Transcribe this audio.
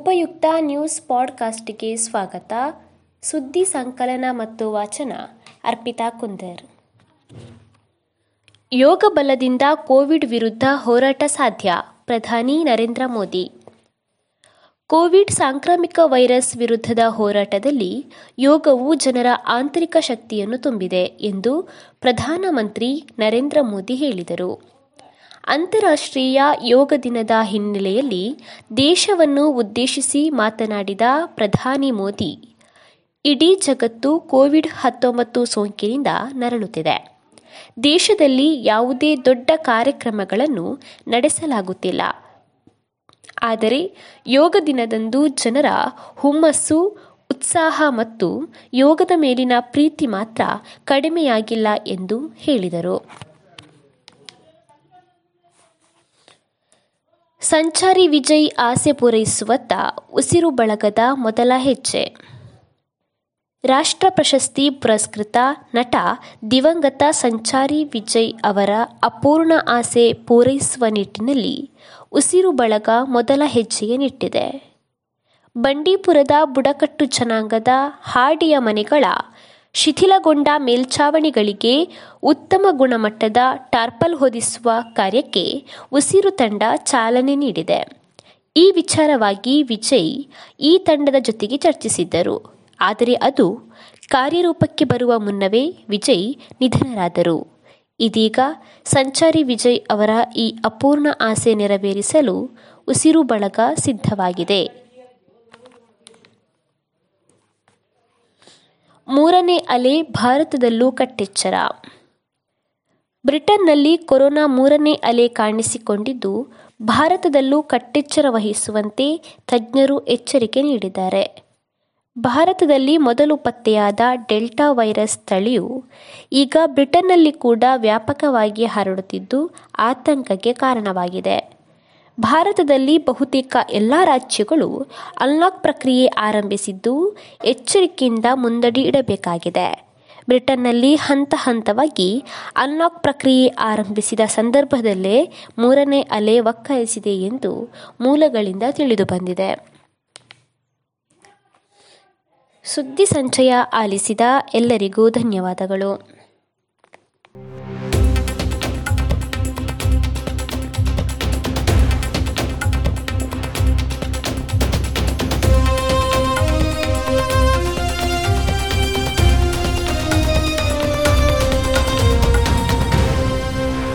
ಉಪಯುಕ್ತ ನ್ಯೂಸ್ ಪಾಡ್ಕಾಸ್ಟ್ಗೆ ಸ್ವಾಗತ. ಸುದ್ದಿ ಸಂಕಲನ ಮತ್ತು ವಾಚನ, ಅರ್ಪಿತಾ ಕುಂದರ್. ಯೋಗ ಬಲದಿಂದ ಕೋವಿಡ್ ವಿರುದ್ಧ ಹೋರಾಟ ಸಾಧ್ಯ, ಪ್ರಧಾನಿ ನರೇಂದ್ರ ಮೋದಿ. ಕೋವಿಡ್ ಸಾಂಕ್ರಾಮಿಕ ವೈರಸ್ ವಿರುದ್ಧದ ಹೋರಾಟದಲ್ಲಿ ಯೋಗವು ಜನರ ಆಂತರಿಕ ಶಕ್ತಿಯನ್ನು ತುಂಬಿದೆ ಎಂದು ಪ್ರಧಾನಮಂತ್ರಿ ನರೇಂದ್ರ ಮೋದಿ ಹೇಳಿದರು. ಅಂತಾರಾಷ್ಟ್ರೀಯ ಯೋಗ ದಿನದ ಹಿನ್ನೆಲೆಯಲ್ಲಿ ದೇಶವನ್ನು ಉದ್ದೇಶಿಸಿ ಮಾತನಾಡಿದ ಪ್ರಧಾನಿ ಮೋದಿ, ಇಡೀ ಜಗತ್ತು ಕೋವಿಡ್ ಹತ್ತೊಂಬತ್ತು ಸೋಂಕಿನಿಂದ ನರಳುತ್ತಿದೆ. ದೇಶದಲ್ಲಿ ಯಾವುದೇ ದೊಡ್ಡ ಕಾರ್ಯಕ್ರಮಗಳನ್ನು ನಡೆಸಲಾಗುತ್ತಿಲ್ಲ. ಆದರೆ ಯೋಗ ದಿನದಂದು ಜನರ ಹುಮ್ಮಸ್ಸು, ಉತ್ಸಾಹ ಮತ್ತು ಯೋಗದ ಮೇಲಿನ ಪ್ರೀತಿ ಮಾತ್ರ ಕಡಿಮೆಯಾಗಿಲ್ಲ ಎಂದು ಹೇಳಿದರು. ಸಂಚಾರಿ ವಿಜಯ್ ಆಸೆ ಪೂರೈಸುವತ್ತ ಉಸಿರು ಬಳಗದ ಮೊದಲ ಹೆಜ್ಜೆ. ರಾಷ್ಟ್ರ ಪ್ರಶಸ್ತಿ ಪುರಸ್ಕೃತ ನಟ ದಿವಂಗತ ಸಂಚಾರಿ ವಿಜಯ್ ಅವರ ಅಪೂರ್ಣ ಆಸೆ ಪೂರೈಸುವ ನಿಟ್ಟಿನಲ್ಲಿ ಉಸಿರು ಬಳಗ ಮೊದಲ ಹೆಜ್ಜೆಯನ್ನಿಟ್ಟಿದೆ. ಬಂಡೀಪುರದ ಬುಡಕಟ್ಟು ಜನಾಂಗದ ಹಾಡಿಯ ಮನೆಗಳ ಶಿಥಿಲಗೊಂಡ ಮೇಲ್ಛಾವಣಿಗಳಿಗೆ ಉತ್ತಮ ಗುಣಮಟ್ಟದ ಟಾರ್ಪಲ್ ಹೊದಿಸುವ ಕಾರ್ಯಕ್ಕೆ ಉಸಿರು ತಂಡ ಚಾಲನೆ ನೀಡಿದೆ. ಈ ವಿಚಾರವಾಗಿ ವಿಜಯ್ ಈ ತಂಡದ ಜೊತೆಗೆ ಚರ್ಚಿಸಿದ್ದರು. ಆದರೆ ಅದು ಕಾರ್ಯರೂಪಕ್ಕೆ ಬರುವ ಮುನ್ನವೇ ವಿಜಯ್ ನಿಧನರಾದರು. ಇದೀಗ ಸಂಚಾರಿ ವಿಜಯ್ ಅವರ ಈ ಅಪೂರ್ಣ ಆಸೆ ನೆರವೇರಿಸಲು ಉಸಿರು ಬಳಗ ಸಿದ್ಧವಾಗಿದೆ. ಮೂರನೇ ಅಲೆ ಭಾರತದಲ್ಲೂ ಕಟ್ಟೆಚ್ಚರ. ಬ್ರಿಟನ್ನಲ್ಲಿ ಕೊರೋನಾ ಮೂರನೇ ಅಲೆ ಕಾಣಿಸಿಕೊಂಡಿದ್ದು, ಭಾರತದಲ್ಲೂ ಕಟ್ಟೆಚ್ಚರ ವಹಿಸುವಂತೆ ತಜ್ಞರು ಎಚ್ಚರಿಕೆ ನೀಡಿದ್ದಾರೆ. ಭಾರತದಲ್ಲಿ ಮೊದಲು ಪತ್ತೆಯಾದ ಡೆಲ್ಟಾ ವೈರಸ್ ತಳಿಯು ಈಗ ಬ್ರಿಟನ್ನಲ್ಲಿ ಕೂಡ ವ್ಯಾಪಕವಾಗಿ ಹರಡುತ್ತಿದ್ದು, ಆತಂಕಕ್ಕೆ ಕಾರಣವಾಗಿದೆ. ಭಾರತದಲ್ಲಿ ಬಹುತೇಕ ಎಲ್ಲ ರಾಜ್ಯಗಳು ಅನ್ಲಾಕ್ ಪ್ರಕ್ರಿಯೆ ಆರಂಭಿಸಿದ್ದು ಎಚ್ಚರಿಕೆಯಿಂದ ಮುಂದಡಿ ಇಡಬೇಕಾಗಿದೆ. ಬ್ರಿಟನ್ನಲ್ಲಿ ಹಂತ ಹಂತವಾಗಿ ಅನ್ಲಾಕ್ ಪ್ರಕ್ರಿಯೆ ಆರಂಭಿಸಿದ ಸಂದರ್ಭದಲ್ಲೇ ಮೂರನೇ ಅಲೆ ಒಕ್ಕರಿಸಿದೆ ಎಂದು ಮೂಲಗಳಿಂದ ತಿಳಿದುಬಂದಿದೆ ಸುದ್ದಿ ಸಂಚಯ ಆಲಿಸಿದ ಎಲ್ಲರಿಗೂ ಧನ್ಯವಾದಗಳು.